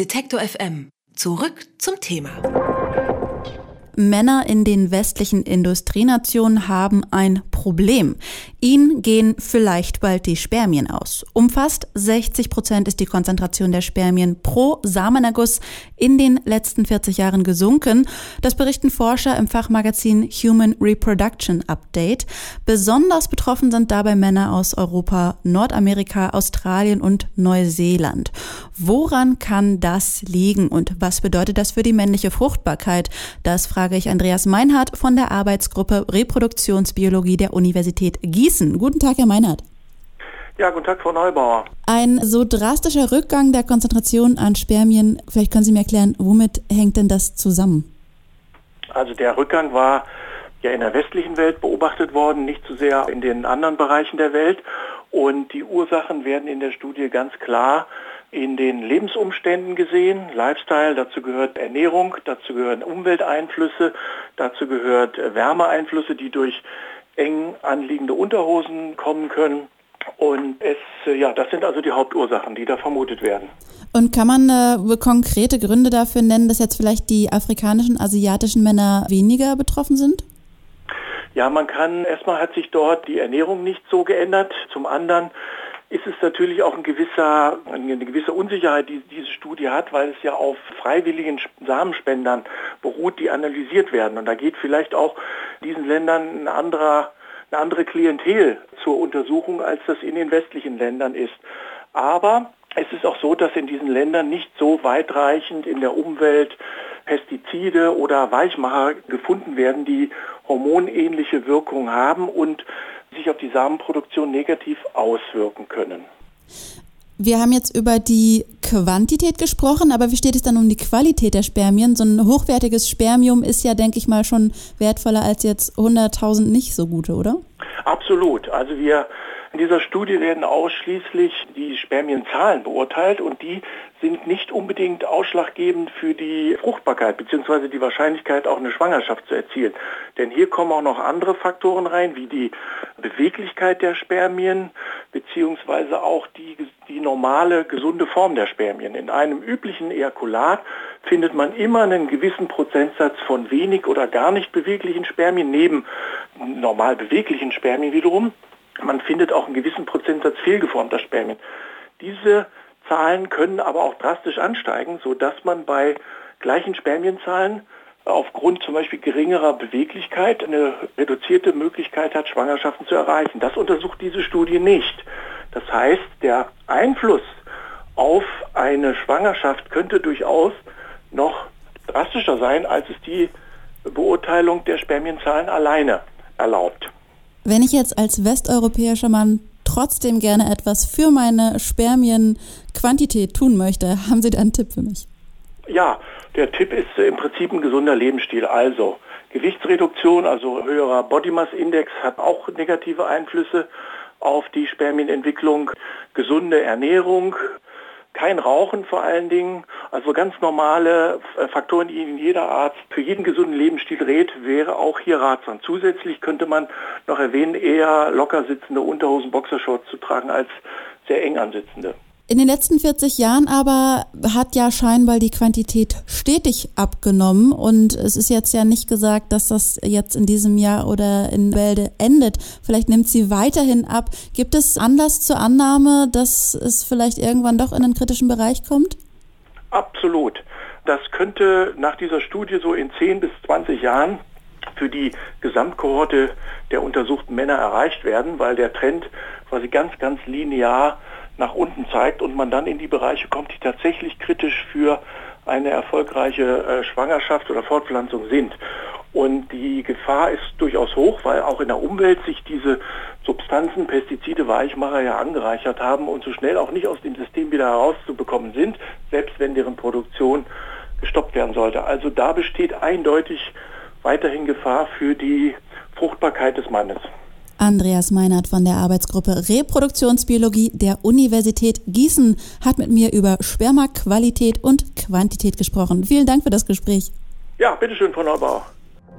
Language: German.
Detektor FM. Zurück zum Thema. Männer in den westlichen Industrienationen haben ein Problem. Ihnen gehen vielleicht bald die Spermien aus. Um fast 60 Prozent ist die Konzentration der Spermien pro Samenerguss in den letzten 40 Jahren gesunken. Das berichten Forscher im Fachmagazin Human Reproduction Update. Besonders betroffen sind dabei Männer aus Europa, Nordamerika, Australien und Neuseeland. Woran kann das liegen und was bedeutet das für die männliche Fruchtbarkeit? Das frage ich Andreas Meinhardt von der Arbeitsgruppe Reproduktionsbiologie der Universität Gießen. Guten Tag, Herr Meinhardt. Ja, guten Tag, Frau Neubauer. Ein so drastischer Rückgang der Konzentration an Spermien, vielleicht können Sie mir erklären, womit hängt denn das zusammen? Also der Rückgang war ja in der westlichen Welt beobachtet worden, nicht so sehr in den anderen Bereichen der Welt. Und die Ursachen werden in der Studie ganz klar in den Lebensumständen gesehen. Lifestyle, dazu gehört Ernährung, dazu gehören Umwelteinflüsse, dazu gehört Wärmeeinflüsse, die durch eng anliegende Unterhosen kommen können. Und es, ja, das sind also die Hauptursachen, die da vermutet werden. Und kann man äh, konkrete Gründe dafür nennen, dass jetzt vielleicht die afrikanischen, asiatischen Männer weniger betroffen sind? Ja, man kann, erstmal hat sich dort die Ernährung nicht so geändert. Zum anderen ist es natürlich auch ein gewisser, eine gewisse Unsicherheit, die diese Studie hat, weil es ja auf freiwilligen Samenspendern beruht, die analysiert werden. Und da geht vielleicht auch diesen Ländern ein anderer, eine andere Klientel zur Untersuchung, als das in den westlichen Ländern ist. Aber es ist auch so, dass in diesen Ländern nicht so weitreichend in der Umwelt Pestizide oder Weichmacher gefunden werden, die hormonähnliche Wirkung haben und sich auf die Samenproduktion negativ auswirken können. Wir haben jetzt über die Quantität gesprochen, aber wie steht es dann um die Qualität der Spermien? So ein hochwertiges Spermium ist ja, denke ich mal, schon wertvoller als jetzt 100.000 nicht so gute, oder? Absolut. Also wir in dieser Studie werden ausschließlich die Spermienzahlen beurteilt und die sind nicht unbedingt ausschlaggebend für die Fruchtbarkeit bzw. die Wahrscheinlichkeit, auch eine Schwangerschaft zu erzielen. Denn hier kommen auch noch andere Faktoren rein, wie die Beweglichkeit der Spermien bzw. auch die, die normale gesunde Form der Spermien. In einem üblichen Ejakulat findet man immer einen gewissen Prozentsatz von wenig oder gar nicht beweglichen Spermien neben normal beweglichen Spermien wiederum. Man findet auch einen gewissen Prozentsatz fehlgeformter Spermien. Diese Zahlen können aber auch drastisch ansteigen, sodass man bei gleichen Spermienzahlen aufgrund zum Beispiel geringerer Beweglichkeit eine reduzierte Möglichkeit hat, Schwangerschaften zu erreichen. Das untersucht diese Studie nicht. Das heißt, der Einfluss auf eine Schwangerschaft könnte durchaus noch drastischer sein, als es die Beurteilung der Spermienzahlen alleine erlaubt. Wenn ich jetzt als westeuropäischer Mann trotzdem gerne etwas für meine Spermienquantität tun möchte, haben Sie da einen Tipp für mich? Ja, der Tipp ist im Prinzip ein gesunder Lebensstil. Also Gewichtsreduktion, also höherer Body Mass Index hat auch negative Einflüsse auf die Spermienentwicklung. Gesunde Ernährung, kein Rauchen vor allen Dingen, also ganz normale äh, Faktoren, die Ihnen jeder Arzt für jeden gesunden Lebensstil rät, wäre auch hier ratsam. Zusätzlich könnte man noch erwähnen, eher locker sitzende Unterhosen, Boxershorts zu tragen als sehr eng ansitzende. In den letzten 40 Jahren aber hat ja scheinbar die Quantität stetig abgenommen und es ist jetzt ja nicht gesagt, dass das jetzt in diesem Jahr oder in Wälde endet. Vielleicht nimmt sie weiterhin ab. Gibt es Anlass zur Annahme, dass es vielleicht irgendwann doch in einen kritischen Bereich kommt? Absolut. Das könnte nach dieser Studie so in 10 bis 20 Jahren für die Gesamtkohorte der untersuchten Männer erreicht werden, weil der Trend quasi ganz, ganz linear nach unten zeigt und man dann in die Bereiche kommt, die tatsächlich kritisch für eine erfolgreiche äh, Schwangerschaft oder Fortpflanzung sind. Und die Gefahr ist durchaus hoch, weil auch in der Umwelt sich diese Substanzen, Pestizide, Weichmacher ja angereichert haben und so schnell auch nicht aus dem System wieder herauszubekommen sind, selbst wenn deren Produktion gestoppt werden sollte. Also da besteht eindeutig weiterhin Gefahr für die Fruchtbarkeit des Mannes. Andreas Meinert von der Arbeitsgruppe Reproduktionsbiologie der Universität Gießen hat mit mir über Spermaqualität und Quantität gesprochen. Vielen Dank für das Gespräch. Ja, bitteschön, Frau Neubauer.